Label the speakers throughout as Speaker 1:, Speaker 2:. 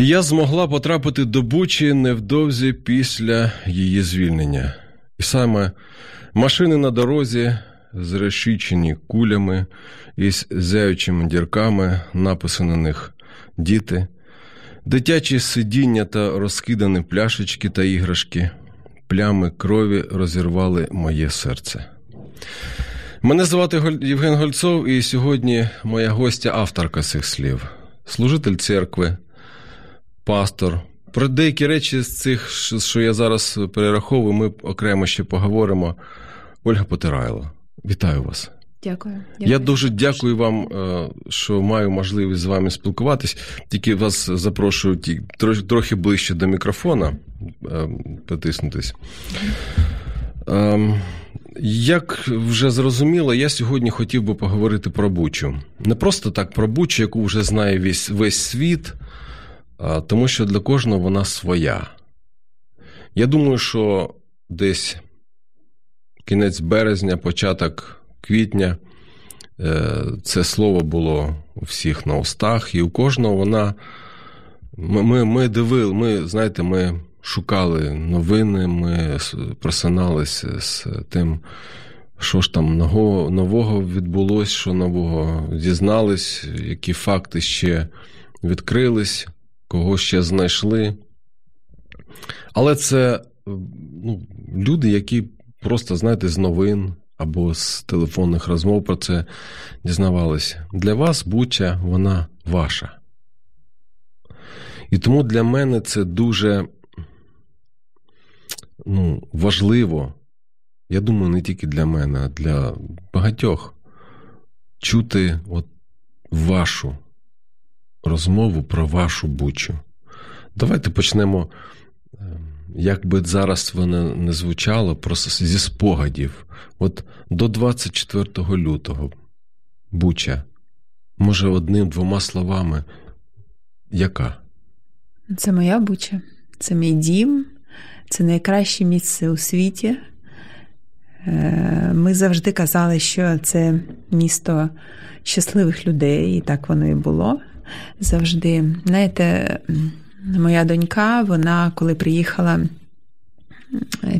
Speaker 1: Я змогла потрапити до Бучі невдовзі після її звільнення. І саме машини на дорозі, зрешічені кулями із зяючими дірками, написи на них діти, дитячі сидіння та розкидані пляшечки та іграшки, плями крові розірвали моє серце. Мене звати Євген Гольцов, і сьогодні моя гостя авторка цих слів, служитель церкви пастор. Про деякі речі з цих, що я зараз перераховую, ми окремо ще поговоримо. Ольга Потирайло, вітаю вас.
Speaker 2: Дякую. дякую.
Speaker 1: Я дуже дякую вам, що маю можливість з вами спілкуватись. Тільки вас запрошую трохи ближче до мікрофона потиснутись. Як вже зрозуміло, я сьогодні хотів би поговорити про Бучу. Не просто так про Бучу, яку вже знає весь, весь світ тому що для кожного вона своя. Я думаю, що десь кінець березня, початок квітня е, це слово було у всіх на устах, і у кожного вона. Ми ми дивили, ми, знаєте, ми шукали новини, ми просиналися з тим, що ж там нового нового відбулося, що нового дізнались, які факти ще відкрились кого ще знайшли. Але це ну, люди, які просто, знаєте, з новин або з телефонних розмов про це дізнавалися. Для вас Буча, вона ваша. І тому для мене це дуже ну, важливо. Я думаю, не тільки для мене, а для багатьох чути от вашу розмову про вашу бучу. Давайте почнемо, ем, як би зараз воно не звучало, просто зі спогадів. От до 24 лютого Буча, може, одним-двома словами, яка?
Speaker 2: Це моя буча, це мій дім, це найкраще місце у світі. Е, ми завжди казали, що це місто щасливих людей, і так воно і було завжди. Знаєте, моя донька, вона коли приїхала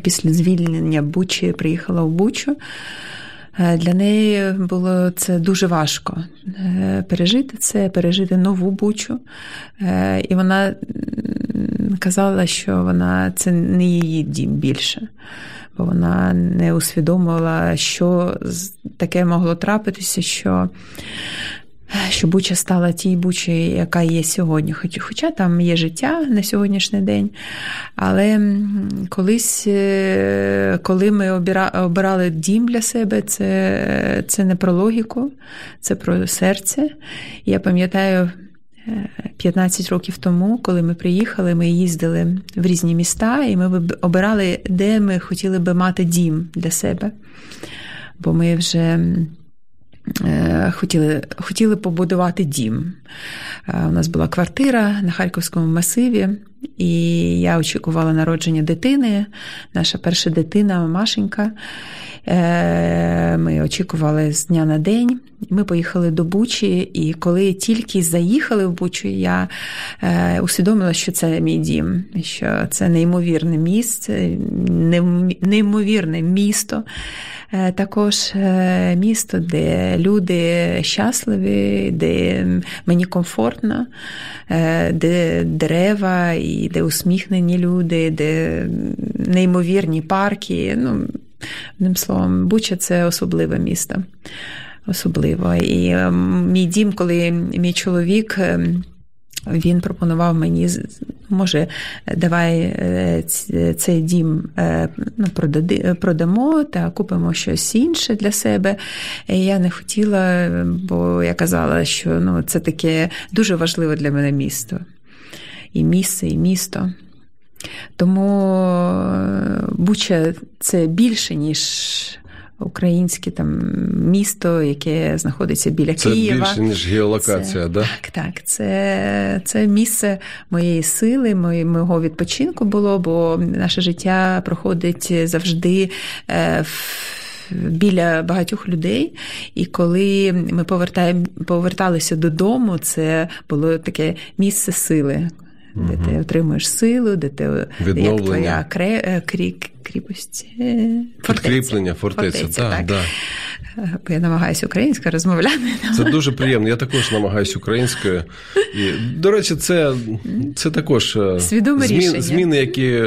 Speaker 2: після звільнення Бучі, приїхала в Бучу. Е, для неї було це дуже важко е, пережити це, пережити нову бучу. Е, і вона казала, що вона це не її дім більше, бо вона не усвідомила, що таке могло трапитися, що що Буча стала тій Бучі, яка є сьогодні. Хоча там є життя на сьогоднішній день. Але колись, е, коли ми обирали дім для себе, це, це не про логіку, це про серце. Я пам'ятаю. 15 е, років тому, коли ми приїхали, ми їздили в різні міста, і ми обирали, де ми хотіли би мати дім для себе. Бо ми вже хотіли хотіли побудувати дім. Е, у нас була квартира на Харківському масиві, і я очікувала народження дитини. Наша перша дитина, Машенька. Е, ми очікували з дня на день. Ми поїхали до Бучі, і коли тільки заїхали в Бучу, я усвідомила, що це мій дім, що це неймовірне місце, неймовірне місто. Е, також е, місто, де люди щасливі, де мені комфортно, е, де дерева, і де усміхнені люди, де неймовірні парки. Ну, Одним словом, Буча це особливе місто. Особливо. І мій дім, коли мій чоловік. Він пропонував мені, може, давай е, цей дім е, ну, продамо та купимо щось інше для себе. Я не хотіла, бо я казала, що ну, це таке дуже важливе для мене місто. І місце, і місто. Тому е, Буча це більше, ніж українське там місто, яке знаходиться біля
Speaker 1: Це
Speaker 2: Києва.
Speaker 1: більше, ніж геолокація,
Speaker 2: Це-
Speaker 1: да?
Speaker 2: Так, так. Це, це місце моєї сили, мого відпочинку було, бо наше життя проходить завжди. е, в- Біля багатьох людей, і коли ми повертаємо, поверталися додому, це було таке місце сили, де ти отримуєш силу, де ти як твоя кре, е, крі, кріпость, фортеця.
Speaker 1: Підкріплення, фортеця,
Speaker 2: Фортеця,
Speaker 1: так, да.
Speaker 2: Е, Бо я намагаюся українською розмовляти.
Speaker 1: Це дуже приємно. Я також намагаюся українською. І, до речі, це, це також е, змін, зміни, які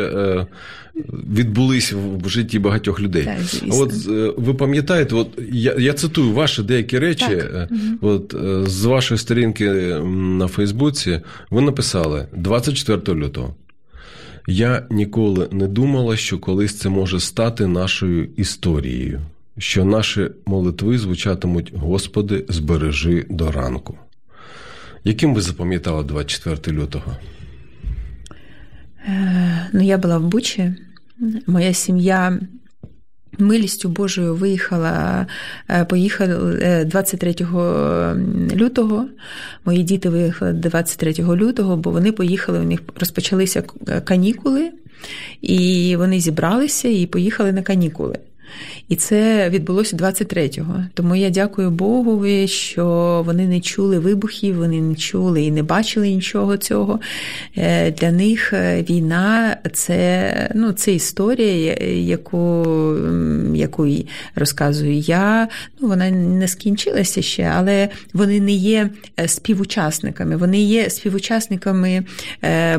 Speaker 1: відбулись в житті багатьох людей.
Speaker 2: Так.
Speaker 1: От е, ви пам'ятаєте, от я, я цитую ваші деякі речі.
Speaker 2: Так.
Speaker 1: е, От е, з вашої сторінки на Фейсбуці ви написали 24 лютого. Я ніколи не думала, що колись це може стати нашою історією, що наші молитви звучатимуть Господи, збережи до ранку. Яким ви запам'ятали 24 лютого?
Speaker 2: Е, Ну, я була в Бучі. Моя сім'я милістю Божою виїхала, поїхала е, 23 лютого. Мої діти виїхали 23 лютого, бо вони поїхали, у них розпочалися е, канікули, і вони зібралися і поїхали на канікули. І це відбулося 23-го. Тому я дякую Богу, що вони не чули вибухів, вони не чули і не бачили нічого цього. Е, Для них е, війна це, ну, це історія, яку, яку розказую я. Ну, вона не скінчилася ще, але вони не є е, співучасниками. Вони є співучасниками,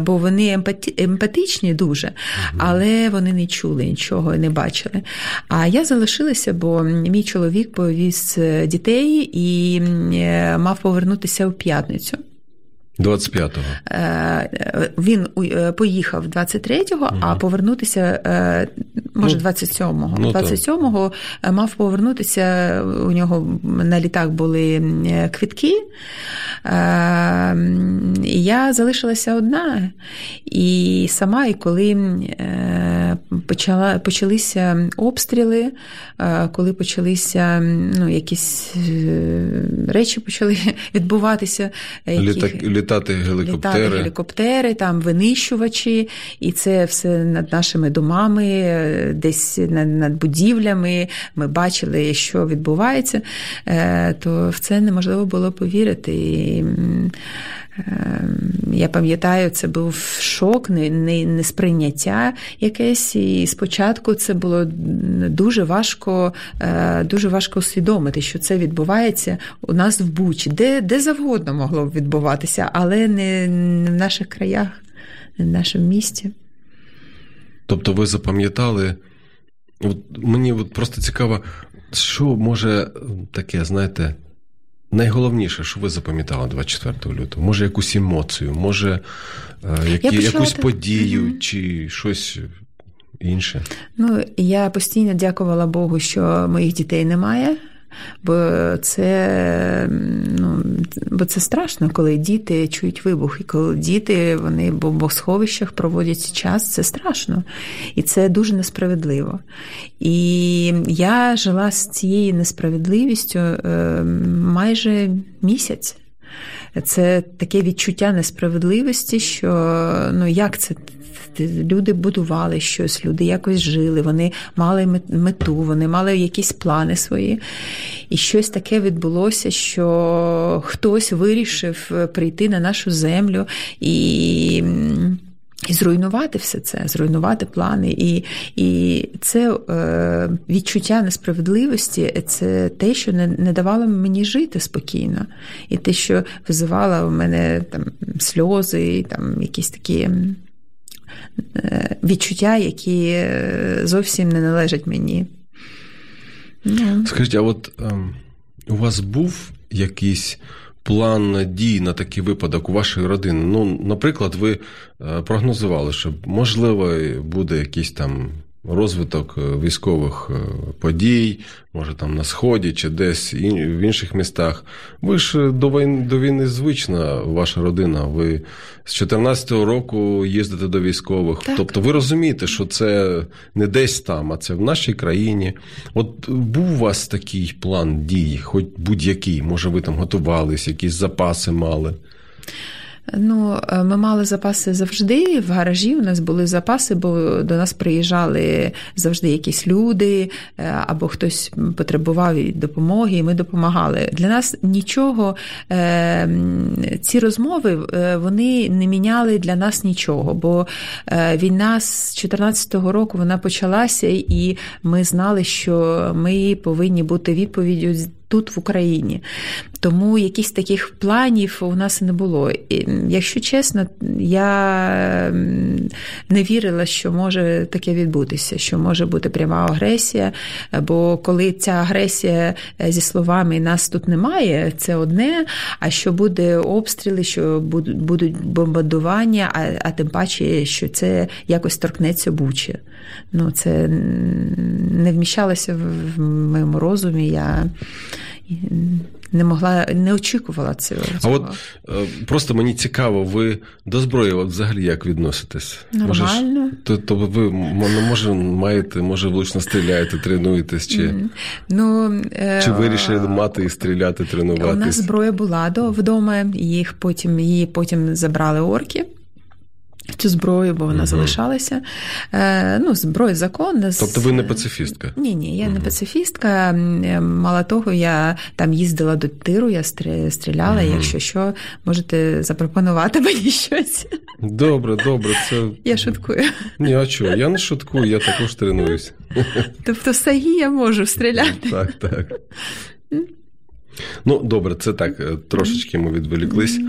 Speaker 2: бо вони емпатичні дуже, але вони не чули нічого і не бачили. А я залишилася, бо мій чоловік повіз е, дітей і е, мав повернутися в п'ятницю.
Speaker 1: 25-го.
Speaker 2: Е, Він поїхав 23-го, а повернутися може
Speaker 1: Ну,
Speaker 2: 27-го.
Speaker 1: ну,
Speaker 2: 27-го е, мав повернутися. У нього на літак були квітки. Я залишилася одна. І сама, і коли почала, почалися обстріли, е, коли почалися ну, якісь е, речі почали відбуватися. які-
Speaker 1: Літак, літати гелікоптери.
Speaker 2: Літали гелікоптери, там винищувачі, і це все над нашими домами, е, десь над, над будівлями. Ми бачили, що відбувається, то в це неможливо було повірити. І, м, е, я пам'ятаю, це був шок, не, не, несприйняття якесь. І спочатку це було дуже важко, е, дуже важко усвідомити, що це відбувається у нас в Бучі, де, де завгодно могло б відбуватися, але не в наших краях, не в нашому місті.
Speaker 1: Тобто ви запам'ятали. От мені от просто цікаво, що може таке, знаєте, найголовніше, що ви запам'ятали 24 лютого? Може, якусь емоцію, може, е, які,
Speaker 2: почала
Speaker 1: якусь подію
Speaker 2: Мгм.
Speaker 1: чи щось інше?
Speaker 2: Ну, я постійно дякувала Богу, що моїх дітей немає. Бо це, ну, бо це страшно, коли діти чують вибух, і коли діти вони в бомбосховищах проводять час, це страшно. І це дуже несправедливо. І я жила з цією несправедливістю е, майже місяць. Це таке відчуття несправедливості, що ну як це люди будували щось, люди якось жили, вони мали мету, вони мали якісь плани свої. І щось таке відбулося, що хтось вирішив прийти на нашу землю і. І зруйнувати все це, зруйнувати плани. І і це е, відчуття несправедливості це те, що не не давало мені жити спокійно, і те, що визивало в мене там сльози, і, там якісь такі е, відчуття, які зовсім не належать мені.
Speaker 1: Ну. Скажіть, а от е, у вас був якийсь план дій на такий випадок у вашої родини? Ну, наприклад, ви прогнозували, що можливо буде якийсь там розвиток е, військових е, подій, може там на Сході чи десь в інших містах. Ви ж до війни, до війни звична, ваша родина. Ви з 14-го року їздите до військових.
Speaker 2: Так.
Speaker 1: Тобто ви розумієте, що це не десь там, а це в нашій країні. От був у вас такий план дій, хоч будь-який, може, ви там готувались, якісь запаси мали.
Speaker 2: Ну, е, ми мали запаси завжди. В гаражі у нас були запаси, бо до нас приїжджали завжди якісь люди, е, або хтось потребував допомоги, і ми допомагали. Для нас нічого, е, ці розмови вони не міняли для нас нічого, бо війна з 14-го року вона почалася, і ми знали, що ми повинні бути відповіддю тут в Україні. Тому якихось таких планів у нас не було. І, Якщо чесно, я не вірила, що може таке відбутися, що може бути пряма агресія. Бо коли ця агресія е, зі словами нас тут немає, це одне. А що буде обстріли, що будуть бомбардування, а, а тим паче, що це якось торкнеться Бучі. Ну, це не вміщалося в моєму розумі. Я не могла, не очікувала цього.
Speaker 1: А от е, просто мені цікаво, ви до зброї от взагалі як відноситесь?
Speaker 2: Нормально.
Speaker 1: Може, то, то ви може маєте, може влучно стріляєте, тренуєтесь, чи
Speaker 2: ну,
Speaker 1: чи вирішили мати і стріляти, тренуватись?
Speaker 2: У нас зброя була до вдома, їх потім її потім забрали орки цю зброю, бо вона угу. залишалася. Е, ну, зброя законна.
Speaker 1: Тобто ви не пацифістка?
Speaker 2: Ні, ні, я угу. не пацифістка. Мало того, я там їздила до тиру, я стріляла. Угу. Якщо що, можете запропонувати мені щось.
Speaker 1: Добре, добре. Це...
Speaker 2: Я шуткую.
Speaker 1: Ні, а чого? Я не шуткую, я також тренуюсь.
Speaker 2: Тобто в сагі я можу стріляти.
Speaker 1: Так, так. Ну, добре, це так, е, трошечки ми відволіклись.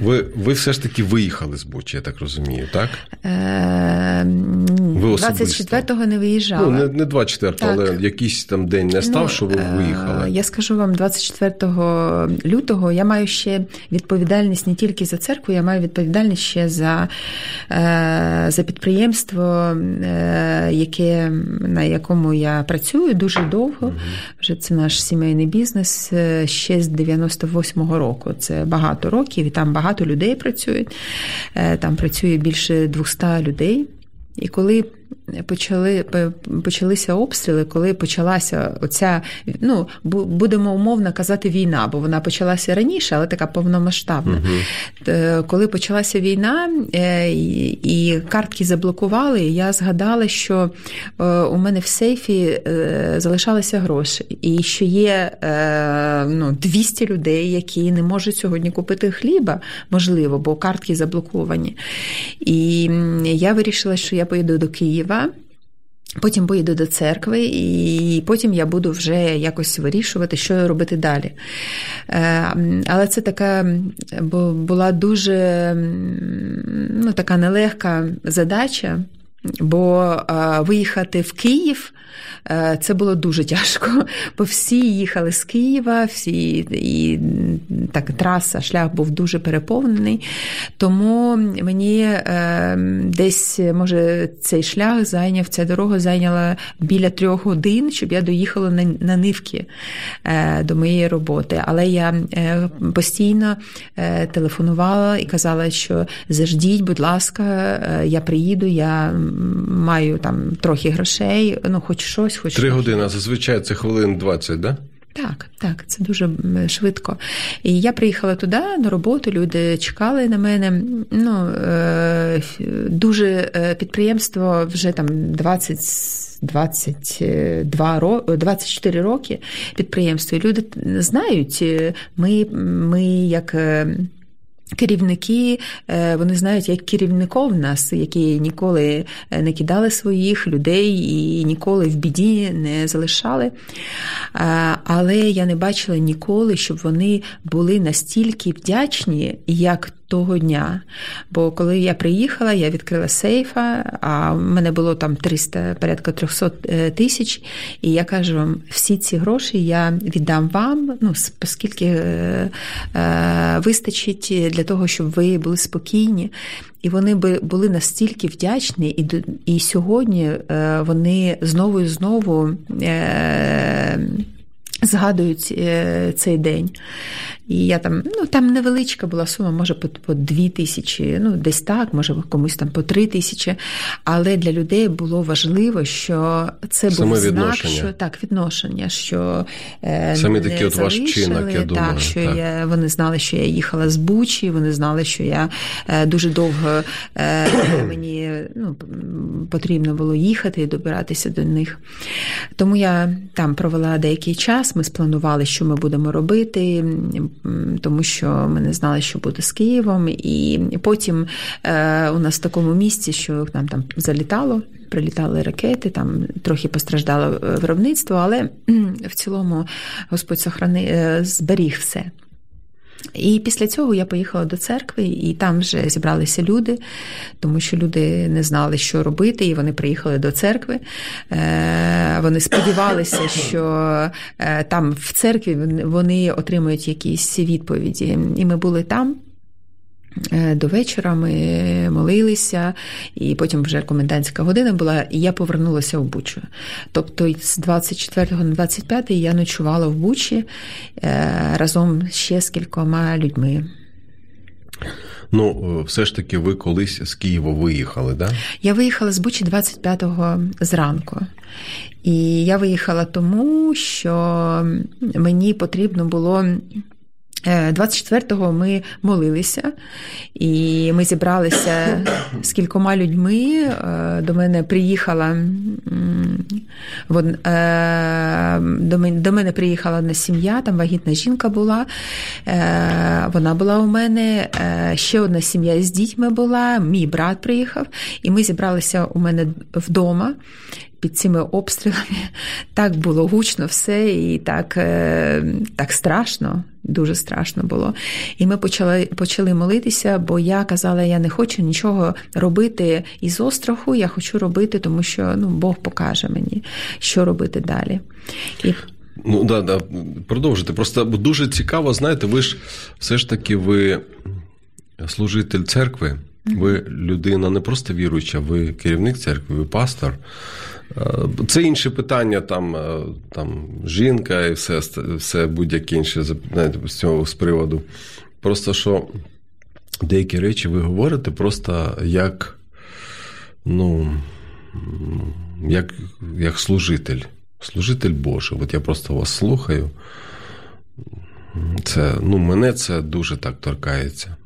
Speaker 1: Ви ви все ж таки виїхали з Бучі, я так розумію, так?
Speaker 2: Е, ви 24-го не виїжджали.
Speaker 1: Ну, не не 24-го, але якийсь там день не став, ну, що ви е, виїхали.
Speaker 2: Я скажу вам, 24 лютого я маю ще відповідальність не тільки за церкву, я маю відповідальність ще за е, за підприємство, яке, на якому я працюю дуже довго. Угу. Вже це наш сімейний бізнес ще з 98-го року. Це багато років, і там багато багато людей працюють, е, там працює більше 200 людей. І коли почали почалися обстріли, коли почалася оця, ну будемо умовно казати, війна, бо вона почалася раніше, але така повномасштабна. Угу. Коли почалася війна е, і картки заблокували, я згадала, що е, у мене в сейфі залишалися гроші, і що є ну, 200 людей, які не можуть сьогодні купити хліба, можливо, бо картки заблоковані. І я вирішила, що я поїду до Києва. Потім поїду до церкви, і потім я буду вже якось вирішувати, що робити далі. Е, але це така була дуже ну, така нелегка задача. Бо виїхати в Київ це було дуже тяжко, бо всі їхали з Києва, всі і так траса, шлях був дуже переповнений. Тому мені е, десь, може, цей шлях зайняв, ця дорога зайняла біля трьох годин, щоб я доїхала на, нивки е, до моєї роботи. Але я е, постійно телефонувала і казала, що заждіть, будь ласка, я приїду, я маю там трохи грошей, ну хоч щось, хоч
Speaker 1: три години. Зазвичай це хвилин 20, да?
Speaker 2: Так, так, це дуже швидко. І я приїхала туди на роботу, люди чекали на мене. Ну, е, Дуже е, підприємство вже там 20 22 24 роки підприємство. І люди знають, е, ми, ми як. Керівники, е, вони знають, як керівников нас, які ніколи е, не кидали своїх людей і ніколи в біді не залишали. Е, але я не бачила ніколи, щоб вони були настільки вдячні, як того дня. Бо коли я приїхала, я відкрила сейфа, а в мене було там 300, порядка 300 е, тисяч. І я кажу вам, всі ці гроші я віддам вам, ну, оскільки е, е, вистачить для того, щоб ви були спокійні. І вони би були настільки вдячні, і і сьогодні е, вони знову і знову. Е, Згадують е, цей день. І я там, ну там невеличка була сума, може по, по дві тисячі, ну десь так, може комусь там по три тисячі. Але для людей було важливо, що це
Speaker 1: Саме
Speaker 2: був знак, що так, відношення, що е,
Speaker 1: Саме такий от ваш вчинок, я думаю,
Speaker 2: Так, що
Speaker 1: так.
Speaker 2: Я, вони знали, що я їхала з Бучі, вони знали, що я е, дуже довго е, мені ну, потрібно було їхати і добиратися до них. Тому я там провела деякий час. Ми спланували, що ми будемо робити, тому що ми не знали, що буде з Києвом. І потім е, у нас в такому місці, що нам там залітало, прилітали ракети, там трохи постраждало виробництво, але в цілому Господь сохрани, е, зберіг все. І після цього я поїхала до церкви, і там вже зібралися люди, тому що люди не знали, що робити, і вони приїхали до церкви. Вони сподівалися, що там в церкві вони отримують якісь відповіді. І ми були там. До вечора ми молилися, і потім вже комендантська година була, і я повернулася в Бучу. Тобто з 24 на 25 я ночувала в Бучі разом ще з кількома людьми.
Speaker 1: Ну, все ж таки, ви колись з Києва виїхали, да?
Speaker 2: Я виїхала з Бучі 25-го зранку. І я виїхала тому, що мені потрібно було. 24-го ми молилися, і ми зібралися з кількома людьми. До мене приїхала до мене приїхала одна сім'я, там вагітна жінка була. Вона була у мене, ще одна сім'я з дітьми була, мій брат приїхав, і ми зібралися у мене вдома. Під цими обстрілами так було гучно все, і так так страшно, дуже страшно було. І ми почали почали молитися, бо я казала, я не хочу нічого робити із остраху, я хочу робити, тому що ну, Бог покаже мені, що робити далі. І...
Speaker 1: Ну, да, да, продовжуйте. Просто дуже цікаво, знаєте, ви ж все ж таки ви служитель церкви. Ви людина не просто віруюча, ви керівник церкви, ви пастор. Це інше питання, там там жінка і все все будь-яке інше з цього з приводу. Просто що деякі речі ви говорите просто як ну, як, як служитель, служитель Божий. От я просто вас слухаю. Це, ну, Мене це дуже так торкається.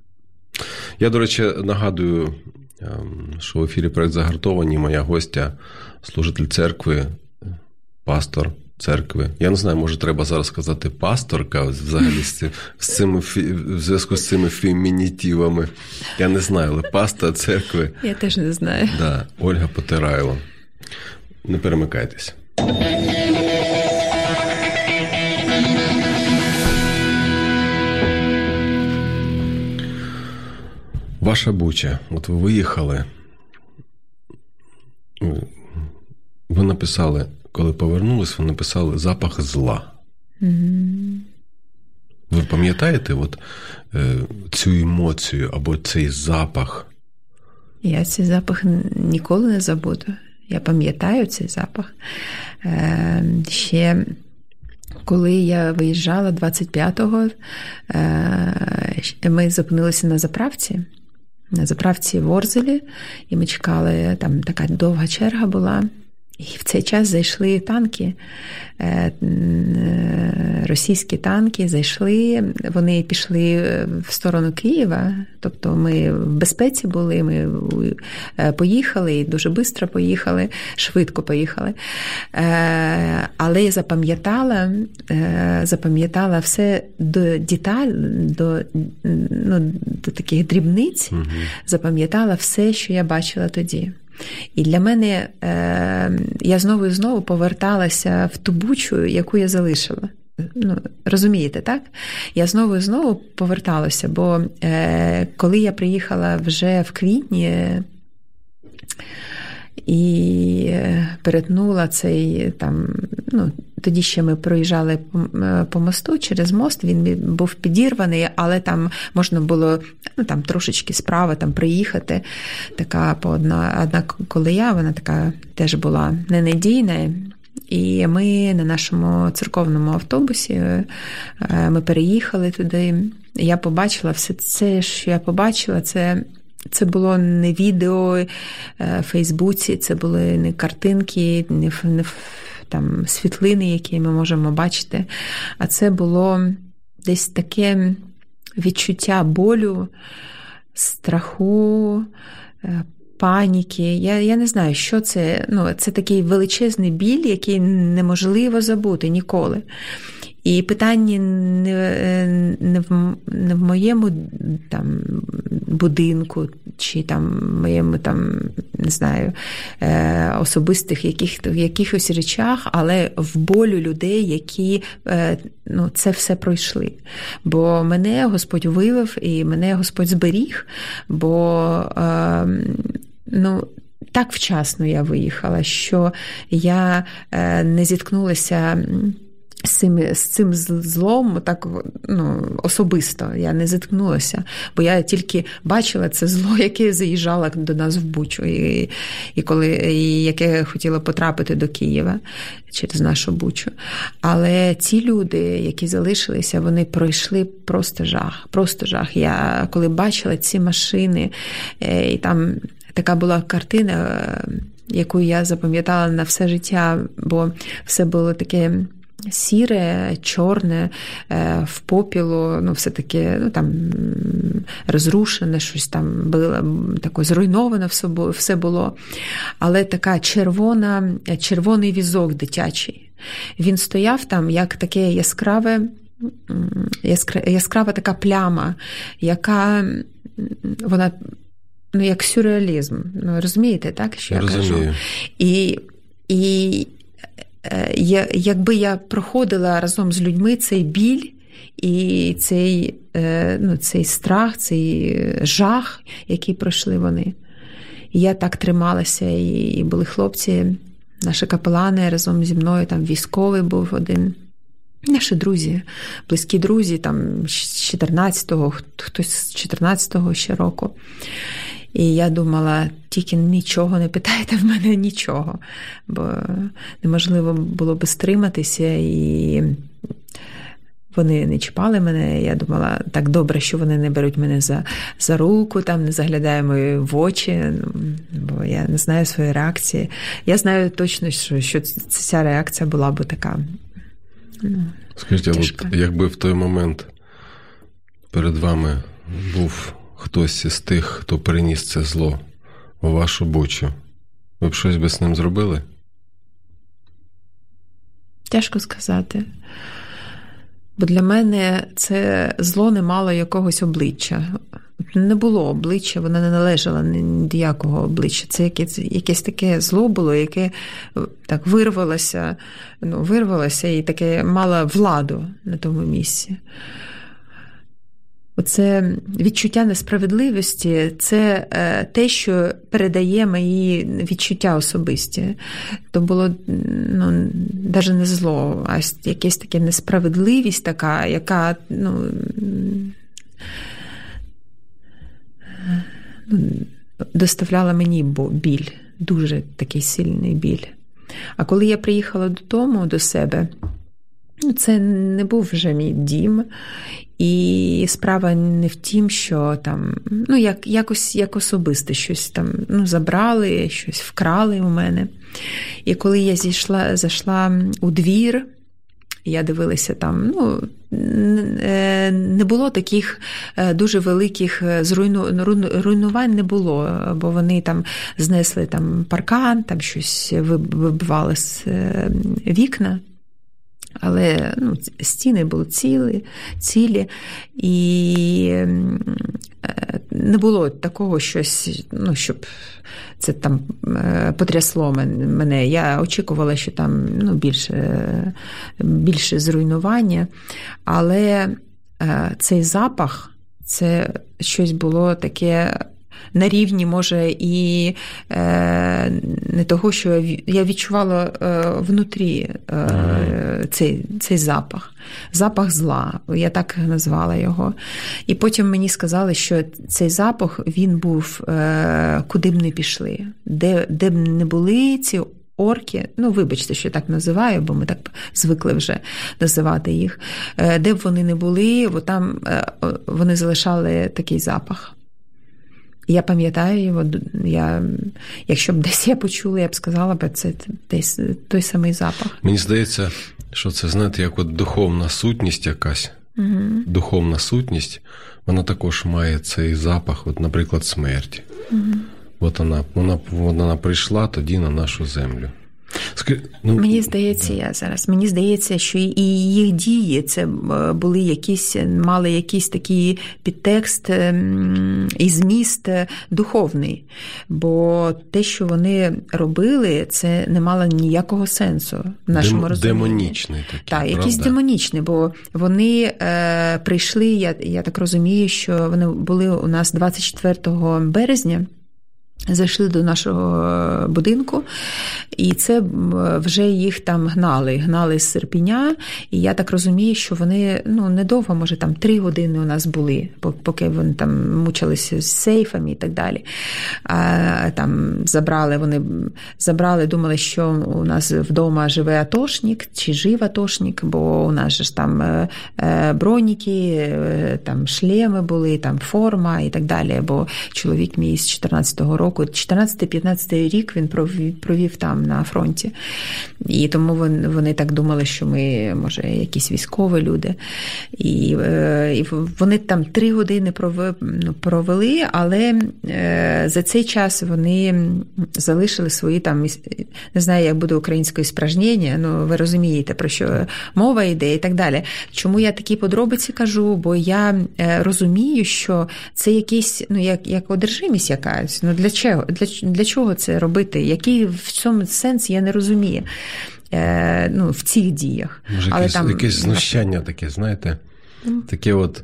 Speaker 1: Я, до речі, нагадую, що в ефірі проект загартовані моя гостя, служитель церкви, пастор церкви. Я не знаю, може, треба зараз сказати пасторка взагалі з цими в зв'язку з цими фемінітивами. Я не знаю, але паста церкви.
Speaker 2: Я теж не знаю.
Speaker 1: Да, Ольга Потирайло. Не перемикайтесь. Ваша буча, от ви виїхали. Ви написали, коли повернулись, ви написали запах зла.
Speaker 2: Mm-hmm.
Speaker 1: Ви пам'ятаєте от, е, цю емоцію або цей запах?
Speaker 2: Я цей запах ніколи не забуду. Я пам'ятаю цей запах. Е, ще коли я виїжджала 25-го, е, ми зупинилися на заправці. На заправці в Орзелі, і ми чекали, там така довга черга була. І в цей час зайшли танки, російські танки зайшли, вони пішли в сторону Києва, тобто ми в безпеці були, ми поїхали і дуже швидко поїхали, швидко поїхали. Але я запам'ятала, запам'ятала все до деталь, до, ну, до таких дрібниць, угу. запам'ятала все, що я бачила тоді. І для мене е, я знову і знову поверталася в ту бучу, яку я залишила. Ну, розумієте, так? Я знову і знову поверталася, бо е, коли я приїхала вже в квітні і е, перетнула цей там, ну, тоді ще ми проїжджали е, по мосту через мост, він був підірваний, але там можна було ну, там трошечки справа там приїхати. Така по одна, одна колея, вона така теж була ненадійна. І ми на нашому церковному автобусі е, ми переїхали туди. Я побачила все це, що я побачила, це. Це було не відео е, в Фейсбуці, це були не картинки, не не там світлини, які ми можемо бачити. А це було десь таке відчуття болю, страху, е, паніки. Я я не знаю, що це. Ну, Це такий величезний біль, який неможливо забути ніколи. І питання не не, в не в моєму там, будинку, чи там моєму там, не знаю, е, особистих яких, якихось речах, але в болю людей, які е, ну, це все пройшли. Бо мене Господь вивів і мене Господь зберіг, бо е, ну, так вчасно я виїхала, що я не зіткнулася з цим злом так ну, особисто я не зіткнулася, бо я тільки бачила це зло, яке заїжджало до нас в Бучу, і і коли і яке хотіло потрапити до Києва через нашу Бучу. Але ці люди, які залишилися, вони пройшли просто жах. Просто жах. Я коли бачила ці машини, е, і там така була картина, яку я запам'ятала на все життя, бо все було таке сіре, чорне, е, в попілу, ну, все таке ну, там розрушене, щось там було, таке зруйноване все було. Але така червона, червоний візок дитячий. Він стояв там як таке яскраве. Яскрава така пляма, яка вона ну, як сюрреалізм. Ну, розумієте, так? що я, я кажу? І, і якби я проходила разом з людьми цей біль і цей е, ну, цей страх, цей жах, який пройшли вони. Я так трималася, і були хлопці, наші капелани разом зі мною, там військовий був один. Наші друзі, близькі друзі, там з 14-го, хтось з 14-го ще року. І я думала, тільки нічого не питайте в мене нічого, бо неможливо було би стриматися, і вони не чіпали мене. Я думала, так добре, що вони не беруть мене за за руку, там не заглядають мої в очі, бо я не знаю своєї реакції. Я знаю точно, що що ця реакція була б така.
Speaker 1: Ну, Скажіть, а от якби в той момент перед вами був хтось із тих, хто приніс це зло у вашу бучу, ви б щось би з ним зробили?
Speaker 2: Тяжко сказати. Бо для мене це зло не мало якогось обличчя. Не було обличчя, воно не належало ніякого обличчя. Це якесь якесь таке зло було, яке так вирвалося, ну, вирвалося і таке мало владу на тому місці. Оце відчуття несправедливості це е, те, що передає мої відчуття особисті. То було ну, навіть не зло, а якась така несправедливість, така, яка ну, ну, доставляла мені біль, дуже такий сильний біль. А коли я приїхала додому до себе, це не був вже мій дім. І справа не в тім, що там, ну, як, якось як особисте щось там ну, забрали, щось вкрали у мене. І коли я зійшла, зайшла у двір, я дивилася там, ну, е, не було таких е, дуже великих е, зруйну, руйнувань не було, бо вони там знесли там паркан, там щось вибивали з вікна. Але ну, стіни були цілі, цілі, і не було такого щось, ну, щоб це там е, потрясло мене. Я очікувала, що там ну, більше, більше зруйнування, але е, цей запах це щось було таке на рівні, може, і е, не того, що я відчувала е, внутрі е, цей, цей запах, запах зла, я так назвала його. І потім мені сказали, що цей запах він був е, куди б не пішли, де, де б не були ці. Орки, ну вибачте, що я так називаю, бо ми так звикли вже називати їх. Е, де б вони не були, бо там е, вони залишали такий запах. Я пам'ятаю його, я, якщо б десь я почула, я б сказала, б це десь той самий запах.
Speaker 1: Мені здається, що це, знаєте, як от духовна сутність якась. Угу. Духовна сутність, вона також має цей запах, от, наприклад, смерті. Угу. От вона, вона, вона прийшла тоді на нашу землю.
Speaker 2: Ну, Мені здається, я зараз. Мені здається, що і їх дії це були якісь, мали якийсь такий підтекст ем, і зміст е, духовний. Бо те, що вони робили, це не мало ніякого сенсу в нашому Дем, розумінні.
Speaker 1: Демонічний такий,
Speaker 2: Так, якийсь демонічний, бо вони е, прийшли, я, я так розумію, що вони були у нас 24 березня. Зайшли до нашого е, будинку, і це вже їх там гнали, гнали з Серпіня. І я так розумію, що вони ну недовго, може, там три години у нас були, поки вони там мучилися з сейфами і так далі. А, Там забрали, вони забрали, думали, що у нас вдома живе атошник чи жив атошник, бо у нас ж там е, е, броніки, там шлеми були, там форма і так далі. Бо чоловік мій з 14-го року року, 14-15 рік він провів, провів там на фронті. І тому вони, вони так думали, що ми, може, якісь військові люди. І е, і вони там три години ну, провели, але е, за цей час вони залишили свої там, не знаю, як буде українською спражнення, ну ви розумієте, про що мова йде і так далі. Чому я такі подробиці кажу? Бо я е, розумію, що це якийсь, ну, як як одержимість якась. Ну для чого? Для, для чого це робити? Який в цьому сенс я не розумію е, ну, в цих діях.
Speaker 1: Може, Але якесь, там, якесь знущання таке, знаєте, таке от.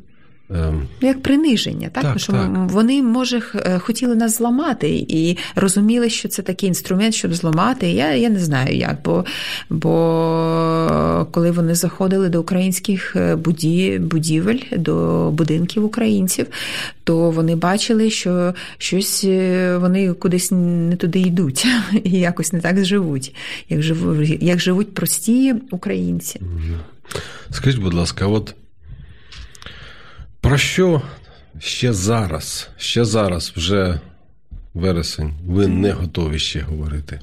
Speaker 2: Ем, як приниження, так? так що так. вони, може, е, хотіли нас зламати і розуміли, що це такий інструмент, щоб зламати. Я я не знаю як, бо бо коли вони заходили до українських е, будівель, до будинків українців, то вони бачили, що щось е, вони кудись не туди йдуть і якось не так живуть, як живуть, як живуть прості українці.
Speaker 1: Скажіть, будь ласка, от. Про що ще зараз, ще зараз, вже вересень, ви не готові ще говорити?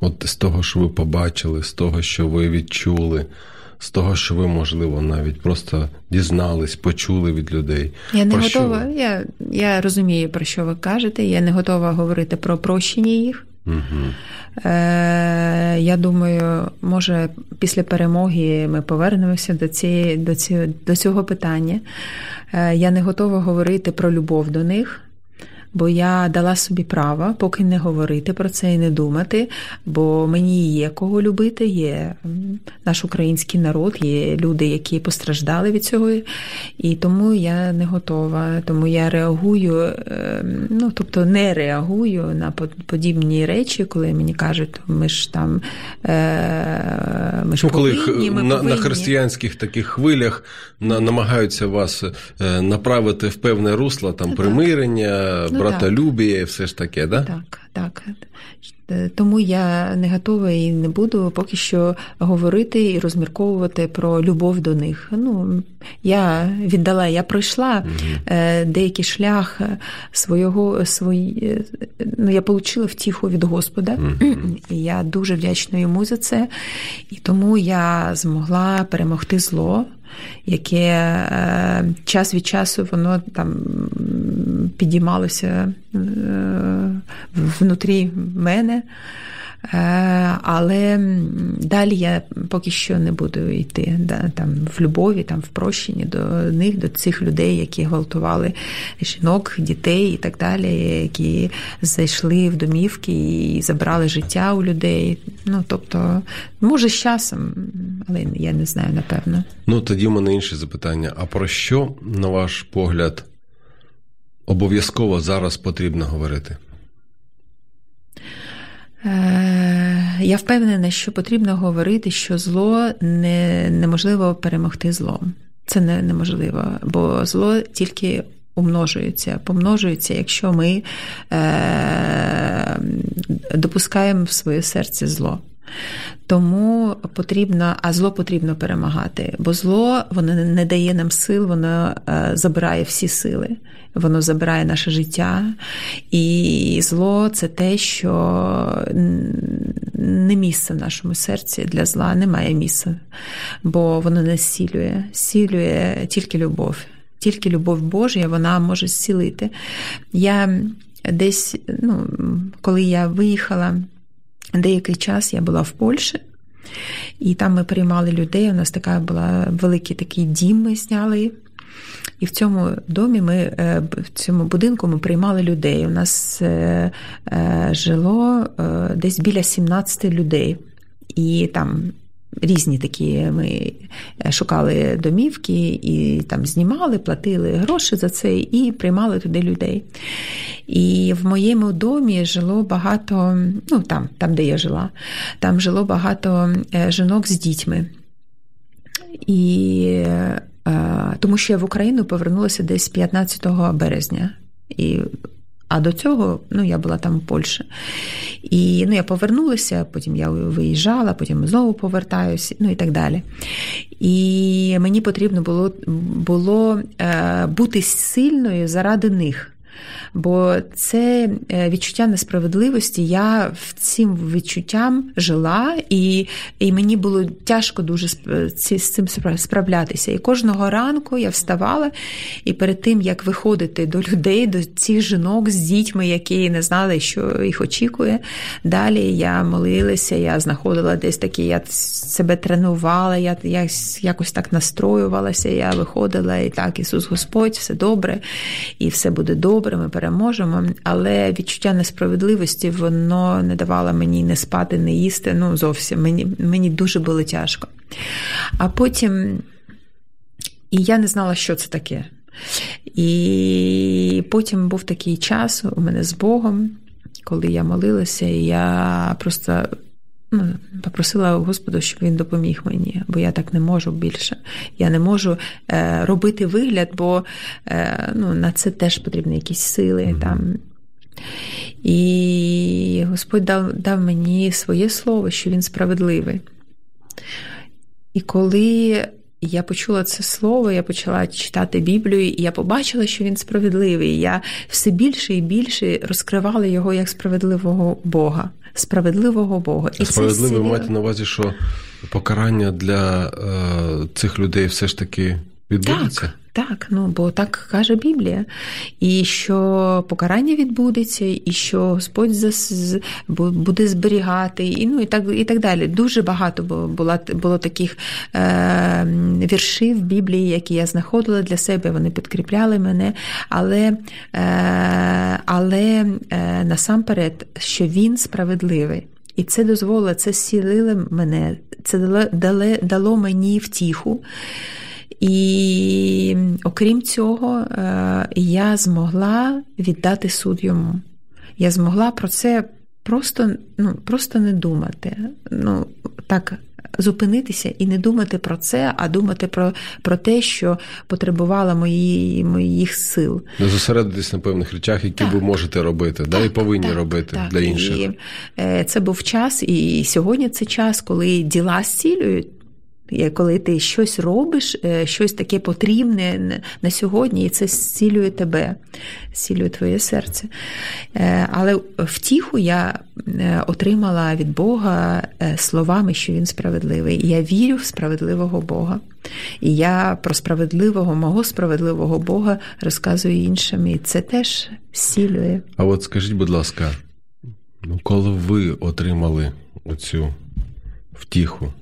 Speaker 1: От з того, що ви побачили, з того, що ви відчули, з того, що ви, можливо, навіть просто дізнались, почули від людей.
Speaker 2: Я не про готова. Що? Я я розумію, про що ви кажете. Я не готова говорити про прощення їх. Е, Я думаю, може, після перемоги ми повернемося до цієї, до, ці, до цього питання. Е, Я не готова говорити про любов до них бо я дала собі право поки не говорити про це і не думати, бо мені є кого любити, є наш український народ, є люди, які постраждали від цього, і тому я не готова. Тому я реагую, ем, ну тобто не реагую на подібні речі, коли мені кажуть, ми ж там е, ми ж ну, коли повинні, ми
Speaker 1: на,
Speaker 2: повинні.
Speaker 1: на християнських таких хвилях на, намагаються вас е, направити в певне русло там примирення. Ну, братолюбіє, все ж таке, да?
Speaker 2: Так, так. Тому я не готова і не буду поки що говорити і розмірковувати про любов до них. Ну, Я віддала, я пройшла угу. деякий шлях свого, свої, ну, я отримала втіху від Господа, угу. і я дуже вдячна йому за це. І тому я змогла перемогти зло яке е, час від часу воно там підіймалося е, внутрі мене. Е, Але далі я поки що не буду йти да, там, в любові, там, в прощенні до них, до цих людей, які гвалтували жінок, дітей і так далі, які зайшли в домівки і забрали життя у людей. Ну, тобто, може, з часом, але я не знаю, напевно.
Speaker 1: Ну, тоді в мене інше запитання. А про що, на ваш погляд, обов'язково зараз потрібно говорити?
Speaker 2: Е, Я впевнена, що потрібно говорити, що зло не, неможливо перемогти злом. Це не, неможливо, бо зло тільки умножується, помножується, якщо ми е, допускаємо в своє серце зло. Тому потрібно, а зло потрібно перемагати, бо зло воно не дає нам сил, воно е, забирає всі сили, воно забирає наше життя. І зло це те, що не місце в нашому серці для зла, немає місця, бо воно не зцілює, зцілює тільки любов. Тільки любов Божа, вона може зцілити. Я десь, ну, коли я виїхала. Деякий час я була в Польщі, і там ми приймали людей. У нас така була великий такий дім, ми зняли. І в цьому домі ми в цьому будинку ми приймали людей. У нас жило десь біля 17 людей. І там різні такі ми шукали домівки і там знімали, платили гроші за це і приймали туди людей. І в моєму домі жило багато, ну там, там, де я жила, там жило багато жінок з дітьми. І тому що я в Україну повернулася десь 15 березня. І а до цього ну, я була там в Польщі. І ну, я повернулася, потім я виїжджала, потім знову повертаюся, ну і так далі. І мені потрібно було було е, бути сильною заради них. Бо це відчуття несправедливості. Я цим відчуттям жила, і і мені було тяжко дуже з цим справлятися. І кожного ранку я вставала, і перед тим як виходити до людей, до цих жінок з дітьми, які не знали, що їх очікує. Далі я молилася, я знаходила десь такі, я себе тренувала, я, я якось так настроювалася. Я виходила і так, Ісус Господь, все добре, і все буде добре. Ми переможемо, але відчуття несправедливості воно не давало мені не спати, не їсти. Ну, зовсім мені, мені дуже було тяжко. А потім і я не знала, що це таке. І потім був такий час у мене з Богом, коли я молилася, і я просто. Ну, попросила Господу, щоб він допоміг мені, бо я так не можу більше. Я не можу е, робити вигляд, бо е, ну, на це теж потрібні якісь сили. Mm-hmm. там. І Господь дав, дав мені своє слово, що він справедливий. І коли я почула це слово, я почала читати Біблію, і я побачила, що він справедливий. Я все більше і більше розкривала його як справедливого Бога. Справедливого Бога.
Speaker 1: І Справедливий це маєте на увазі, що покарання для е, цих людей все ж таки відбудеться?
Speaker 2: Так. Так, ну бо так каже Біблія, і що покарання відбудеться, і що Господь зас... буде зберігати, і ну і так і так далі. Дуже багато було було таких е, віршів Біблії, які я знаходила для себе. Вони підкріпляли мене, але е, але е, насамперед, що він справедливий. І це дозволило, це зцілило мене, це дало, дало мені втіху. І окрім цього, я змогла віддати суд йому. Я змогла про це просто ну, просто не думати. Ну, так, Зупинитися і не думати про це, а думати про про те, що потребувало мої, моїх сил.
Speaker 1: Не зосередитись на певних речах, які так. ви можете робити, так, да, і повинні так, робити
Speaker 2: так,
Speaker 1: для інших.
Speaker 2: І Це був час, і сьогодні це час, коли діла зцілюють. Коли ти щось робиш, щось таке потрібне на сьогодні, і це зцілює тебе, зцілює твоє серце. Але втіху я отримала від Бога словами, що він справедливий. Я вірю в справедливого Бога. І я про справедливого, мого справедливого Бога розказую іншим, і це теж зцілює.
Speaker 1: А от скажіть, будь ласка, Ну, коли ви отримали оцю втіху,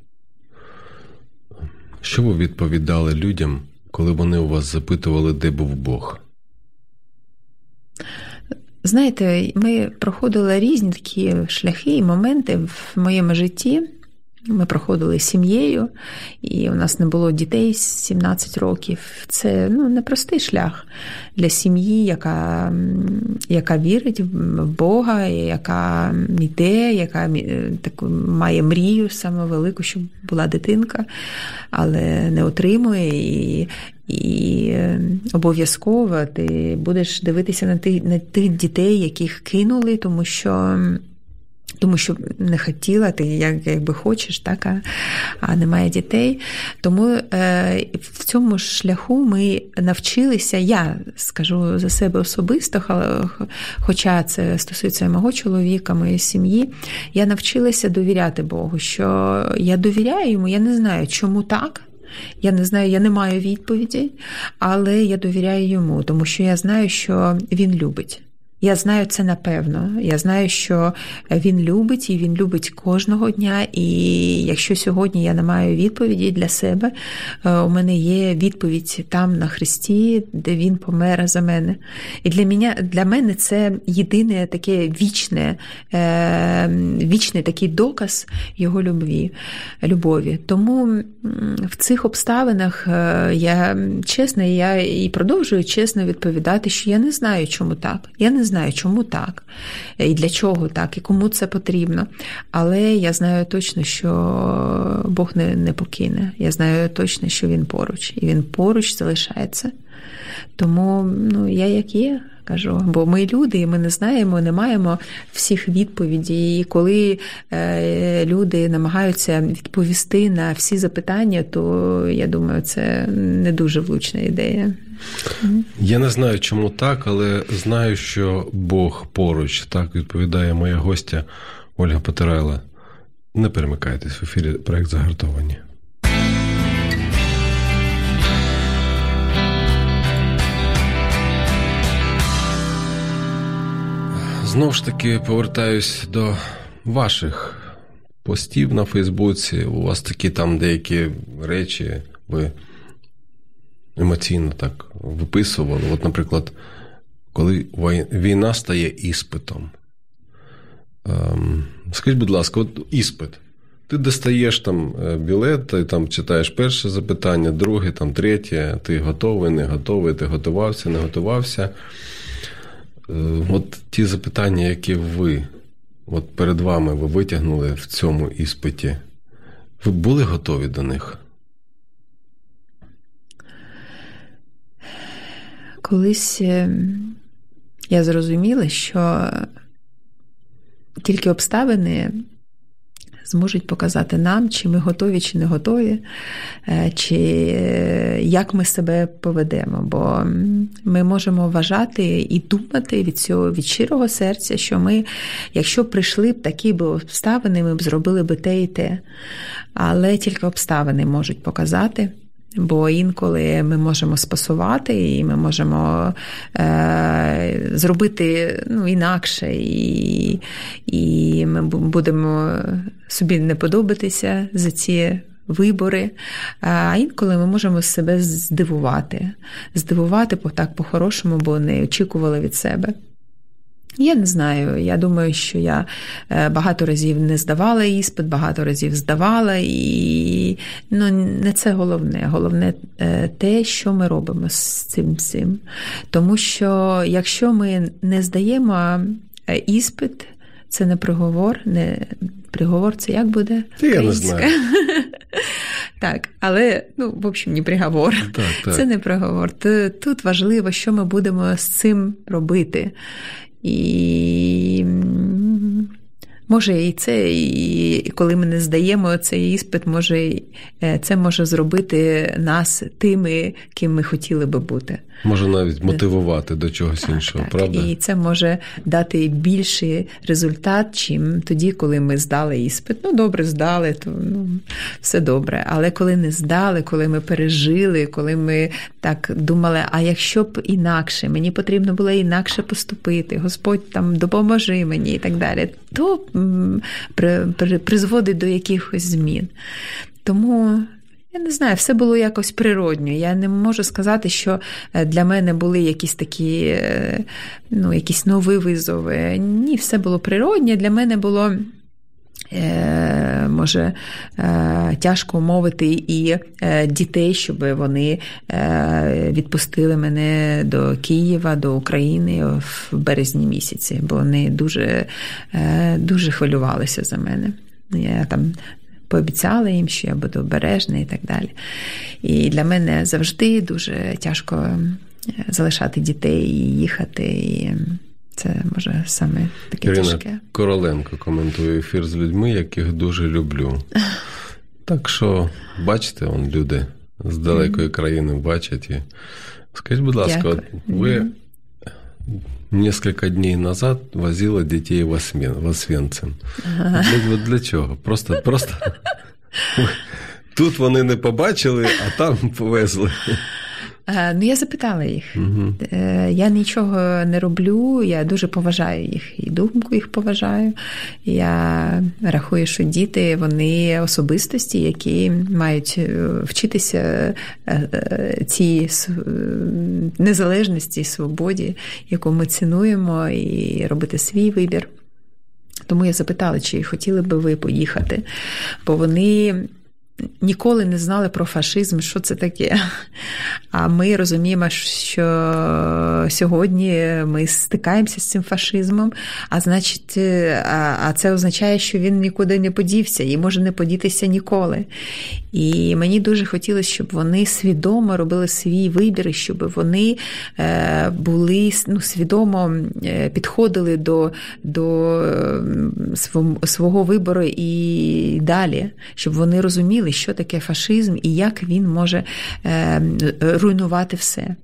Speaker 1: що ви відповідали людям, коли вони у вас запитували, де був Бог?
Speaker 2: Знаєте, ми проходили різні такі шляхи і моменти в моєму житті. Ми проходили сім'єю, і у нас не було дітей 17 років. Це ну, непростий шлях для сім'ї, яка яка вірить в Бога, яка йде, яка таку має мрію саме велику, щоб була дитинка, але не отримує. І, і обов'язково ти будеш дивитися на тих, на тих дітей, яких кинули, тому що. Тому що не хотіла, ти як, якби хочеш, так, а, а немає дітей. Тому е, в цьому шляху ми навчилися, я скажу за себе особисто, хоча це стосується мого чоловіка, моєї сім'ї, я навчилася довіряти Богу, що я довіряю йому, я не знаю, чому так. Я не знаю, я не маю відповіді, але я довіряю йому, тому що я знаю, що він любить. Я знаю це напевно. Я знаю, що він любить і він любить кожного дня. І якщо сьогодні я не маю відповіді для себе, е, у мене є відповідь там на Христі, де він помер за мене. І для мене для мене це єдине таке вічне, е, вічний такий доказ його любві, любові. Тому в цих обставинах е, я чесно, я і продовжую чесно відповідати, що я не знаю, чому так. Я не знаю, чому так, і для чого так, і кому це потрібно. Але я знаю точно, що Бог не, не покине. Я знаю точно, що він поруч, і він поруч залишається. Тому ну, я як є. Кажу, бо ми люди, і ми не знаємо, не маємо всіх відповідей. І коли е, люди намагаються відповісти на всі запитання, то я думаю, це не дуже влучна ідея.
Speaker 1: Я не знаю, чому так, але знаю, що Бог поруч. Так відповідає моя гостя Ольга Потирайла. Не перемикайтесь в ефірі проект загартовані. Знову ж таки повертаюсь до ваших постів на Фейсбуці. У вас такі там деякі речі, ви емоційно так виписували. От, наприклад, коли війна стає іспитом. Ем, скажіть, будь ласка, от іспит. Ти достаєш там е, білет, ти там читаєш перше запитання, друге, там третє, ти готовий, не готовий, ти готувався, не готувався. Е, от ті запитання, які ви от перед вами ви витягнули в цьому іспиті, ви були готові до них?
Speaker 2: Колись е, я зрозуміла, що тільки обставини зможуть показати нам, чи ми готові, чи не готові, е, чи е, як ми себе поведемо. Бо ми можемо вважати і думати від цього від щирого серця, що ми, якщо прийшли б такі б обставини, ми б зробили б те і те. Але тільки обставини можуть показати. Бо інколи ми можемо спасувати, і ми можемо е, зробити ну, інакше, і і ми будемо собі не подобатися за ці вибори. А інколи ми можемо себе здивувати, здивувати так по-хорошому, бо не очікували від себе. Я не знаю. Я думаю, що я е, багато разів не здавала іспит, багато разів здавала, і ну, не це головне. Головне е, те, що ми робимо з цим цим. Тому що якщо ми не здаємо е, іспит, це не приговор, не приговор це як буде?
Speaker 1: Я не знаю.
Speaker 2: Так, але ну, в общем, не приговор.
Speaker 1: Так, так.
Speaker 2: Це не приговор. Тут важливо, що ми будемо з цим робити. І Може, і це, і коли ми не здаємо цей іспит, може е, це може зробити нас тими, ким ми хотіли би бути.
Speaker 1: Може навіть мотивувати до чогось
Speaker 2: Так,
Speaker 1: іншого,
Speaker 2: так.
Speaker 1: правда?
Speaker 2: І це може дати більший результат, чим тоді, коли ми здали іспит. Ну, добре, здали, то ну, все добре. Але коли не здали, коли ми пережили, коли ми так думали, а якщо б інакше, мені потрібно було інакше поступити, Господь там допоможи мені і так далі, то призводить до якихось змін. Тому. Я не знаю, все було якось природньо. Я не можу сказати, що е, для мене були якісь такі, е, ну, якісь нові визови. Ні, все було природньо. Для мене було. Е, Може, е, тяжко умовити і е, дітей, щоб вони відпустили мене до Києва, до України в березні місяці, бо вони дуже, дуже хвилювалися за мене. Я там пообіцяла їм, що я буду обережна і так далі. І для мене завжди дуже тяжко залишати дітей і їхати. І це може саме таке
Speaker 1: Ірина
Speaker 2: тяжке.
Speaker 1: Короленко коментує ефір з людьми, яких дуже люблю. Так що, бачите, он люди з далекої країни бачать. І... Скажіть, будь ласка,
Speaker 2: Дякую.
Speaker 1: ви несколько дней назад возила дітей в Освен... в Освенцим. Для, для чого? Просто, просто... Тут вони не побачили, а там повезли.
Speaker 2: Е, Ну, я запитала їх.
Speaker 1: Угу.
Speaker 2: Я нічого не роблю, я дуже поважаю їх і думку їх поважаю. Я рахую, що діти вони особистості, які мають е, вчитися цій незалежності, свободі, яку ми цінуємо, і робити свій вибір. Тому я запитала, чи хотіли би ви поїхати, бо вони ніколи не знали про фашизм, що це таке. А ми розуміємо, що сьогодні ми стикаємося з цим фашизмом, а значить, е, а це означає, що він нікуди не подівся і може не подітися ніколи. І мені дуже хотілося, щоб вони свідомо робили свій вибір, щоб вони е, були ну, свідомо е, підходили до, до свого вибору і далі, щоб вони розуміли, що таке фашизм і як він може е, руйнувати все.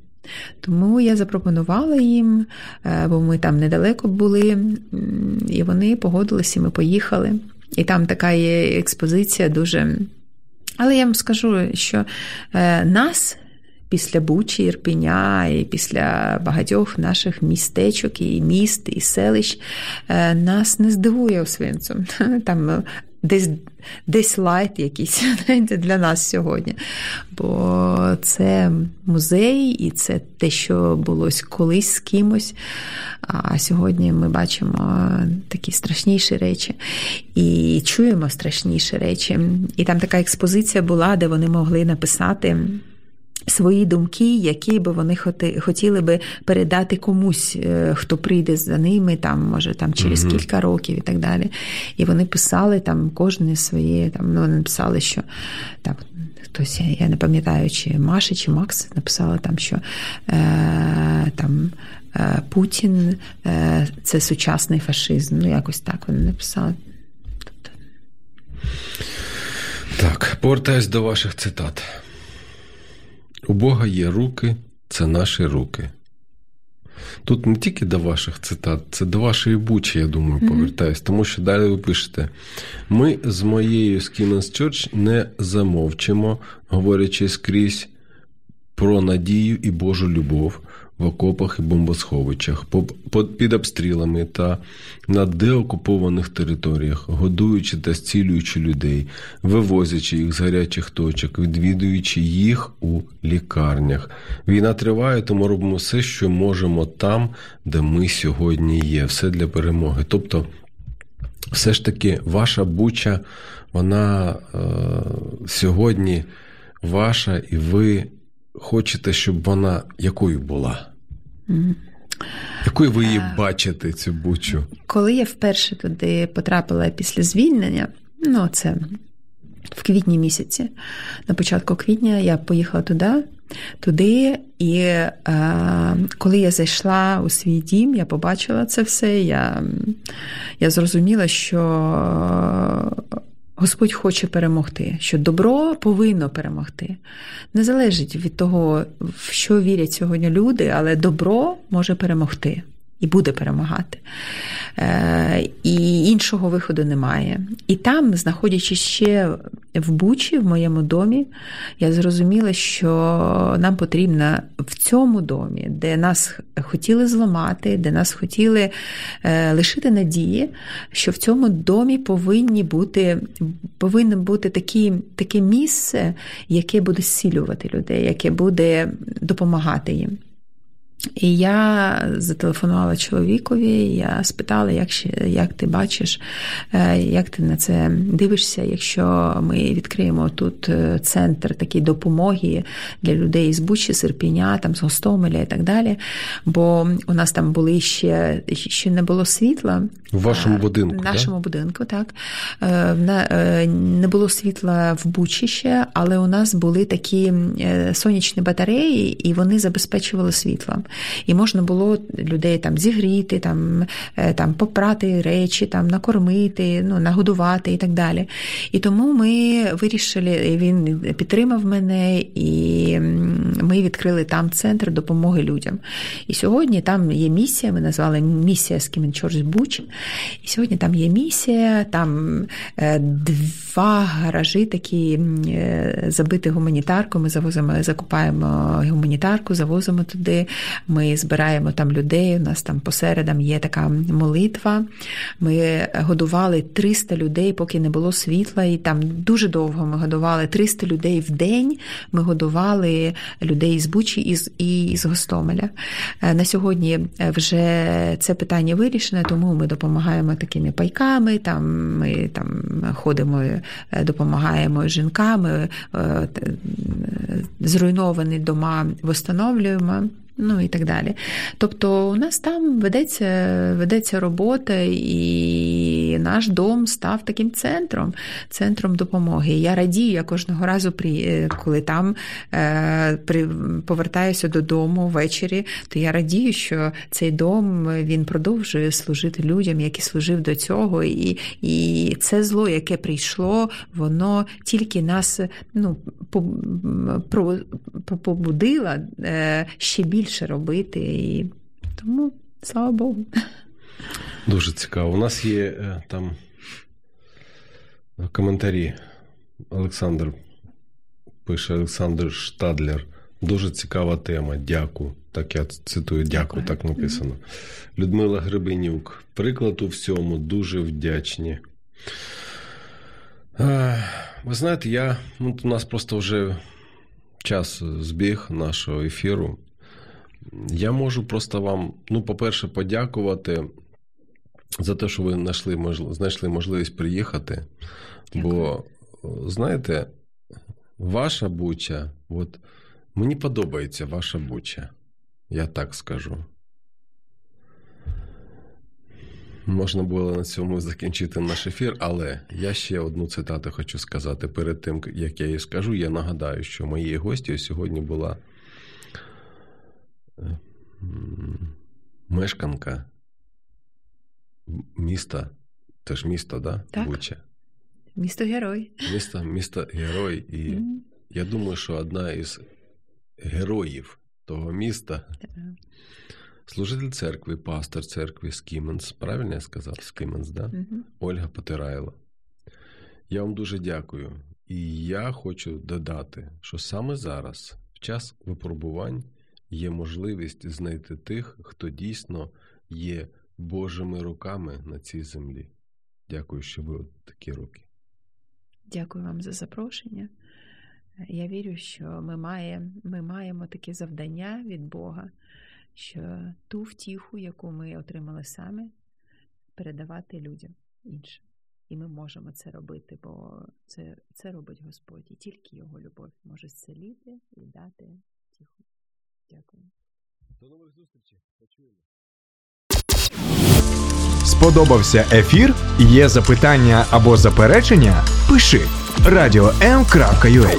Speaker 2: Тому я запропонувала їм, е, бо ми там недалеко були, і вони погодилися, і ми поїхали. І там така є експозиція дуже. Але я вам скажу, що е, нас після Бучі, Ірпеня і після багатьох наших містечок і міст, і селищ нас не здивує Освенцім. Там десь, десь light якийсь для нас сьогодні. Бо це музей, і це те, що було колись з кимось. А сьогодні ми бачимо такі страшніші речі і чуємо страшніші речі. І там така експозиція була, де вони могли написати. Свої думки, які би вони хоти- хотіли би передати комусь, е, хто прийде за ними, там, може, там через
Speaker 1: Мгм.
Speaker 2: кілька років і так далі. І вони писали там кожне своє, там, ну, вони написали, що там, хтось, я- не пам'ятаю, чи Маша, чи Макс написала там, що е, там, е, Путін е, це сучасний фашизм. Ну, якось так вони написали.
Speaker 1: Так, повертаюсь до ваших цитат. У Бога є руки, це наші руки. Тут не тільки до ваших цитат, це до вашої бучі, я думаю, повертаюсь. Тому що далі ви пишете: ми з моєю Скімен'с Church не замовчимо, говорячи скрізь про надію і Божу любов в окопах і по- під обстрілами та на деокупованих територіях, годуючи та зцілюючи людей, вивозячи їх з гарячих точок, відвідуючи їх у лікарнях. Війна триває, тому робимо все, що можемо там, де ми сьогодні є. Все для перемоги. Тобто, все ж таки, ваша буча, вона е, сьогодні ваша, і ви хочете, щоб вона якою була? Якою ви її бачите, цю бучу?
Speaker 2: Коли я вперше туди потрапила після звільнення, ну це в квітні місяці, на початку квітня я поїхала туди, туди. І е, коли я зайшла у свій дім, я побачила це все. Я, я зрозуміла, що Господь хоче перемогти, що добро повинно перемогти. Не залежить від того, в що вірять сьогодні люди, але добро може перемогти і буде перемагати. Е, І іншого виходу немає. І там, знаходячись ще в Бучі, в моєму домі, я зрозуміла, що нам потрібно в цьому домі, де нас хотіли зламати, де нас хотіли е, лишити надії, що в цьому домі повинні бути, повинно бути такі, таке місце, яке буде зцілювати людей, яке буде допомагати їм. І я зателефонувала чоловікові, я спитала, як ще, як ти бачиш, е, як ти на це дивишся, якщо ми відкриємо тут е, центр такої допомоги для людей з Бучі, Серпіня, там з Гостомеля і так далі. Бо у нас там були ще ще не було світла.
Speaker 1: В вашому
Speaker 2: Е,
Speaker 1: будинку,
Speaker 2: В нашому будинку, так. Не було світла в Бучі ще, але у нас були такі сонячні батареї, і вони забезпечували світлом. І можна було людей там зігріти, там, е, там попрати речі, там накормити, ну, нагодувати і так далі. І тому ми вирішили, він підтримав мене, і ми відкрили там центр допомоги людям. І сьогодні там є місія, ми назвали місія Скімен Чорч Буч. І сьогодні там є місія, там е, два гаражі такі е, забиті гуманітарку. Ми завозимо, закупаємо гуманітарку, завозимо туди. Ми збираємо там людей. У нас там посередам є така молитва. Ми годували 300 людей, поки не було світла, і там дуже довго ми годували 300 людей в день. Ми годували людей з Бучі і з, і з Гостомеля. Е, На сьогодні вже це питання вирішене, тому ми допомагаємо такими пайками. Там ми там ходимо, е, допомагаємо жінкам, е, е, зруйновані дома встановлюємо. Ну і так далі. Тобто у нас там ведеться, ведеться робота, і наш дом став таким центром, центром допомоги. Я радію, я кожного разу, при, коли там е, повертаюся додому ввечері, то я радію, що цей дом він продовжує служити людям, які служив до цього. І, і це зло, яке прийшло, воно тільки нас ну, побудило е, ще більше робити. І тому слава Богу.
Speaker 1: Дуже цікаво. У нас є е, там коментарі. Олександр пише Олександр Штадлер. Дуже цікава тема. Дякую. Так я цитую, дякую,
Speaker 2: Дякую.
Speaker 1: так написано. Людмила Гребенюк. Приклад у всьому дуже вдячні. Е, Ви знаєте, я, ну, у нас просто вже час збіг нашого ефіру. Я можу просто вам, ну, по-перше, подякувати за те, що ви знайшли, можли- знайшли можливість приїхати. Бо, знаєте, ваша буча, от мені подобається ваша буча, я так скажу. Можна було на цьому закінчити наш ефір, але я ще одну цитату хочу сказати. Перед тим, як я її скажу, я нагадаю, що моєю гостю сьогодні була е, мешканка міста, теж місто, да?
Speaker 2: Так.
Speaker 1: Буча.
Speaker 2: Місто герой.
Speaker 1: Місто, місто герой. І
Speaker 2: Мгм.
Speaker 1: я думаю, що одна із героїв того міста служитель церкви, пастор церкви Скіменс. Правильно я сказав? Скіменс, да?
Speaker 2: Мгм.
Speaker 1: Ольга Потирайло. Я вам дуже дякую. І я хочу додати, що саме зараз, в час випробувань, є можливість знайти тих, хто дійсно є Божими руками на цій землі. Дякую, що ви такі руки.
Speaker 2: Дякую вам за запрошення. Я вірю, що ми маємо, ми маємо таке завдання від Бога, що ту втіху, яку ми отримали самі, передавати людям іншим. І ми можемо це робити, бо це, це робить Господь, і тільки Його любов може зцілити і дати. Дякую.
Speaker 1: До нових зустрічей. Почуємо.
Speaker 3: Сподобався ефір? Є запитання або заперечення? Пиши радіом.ua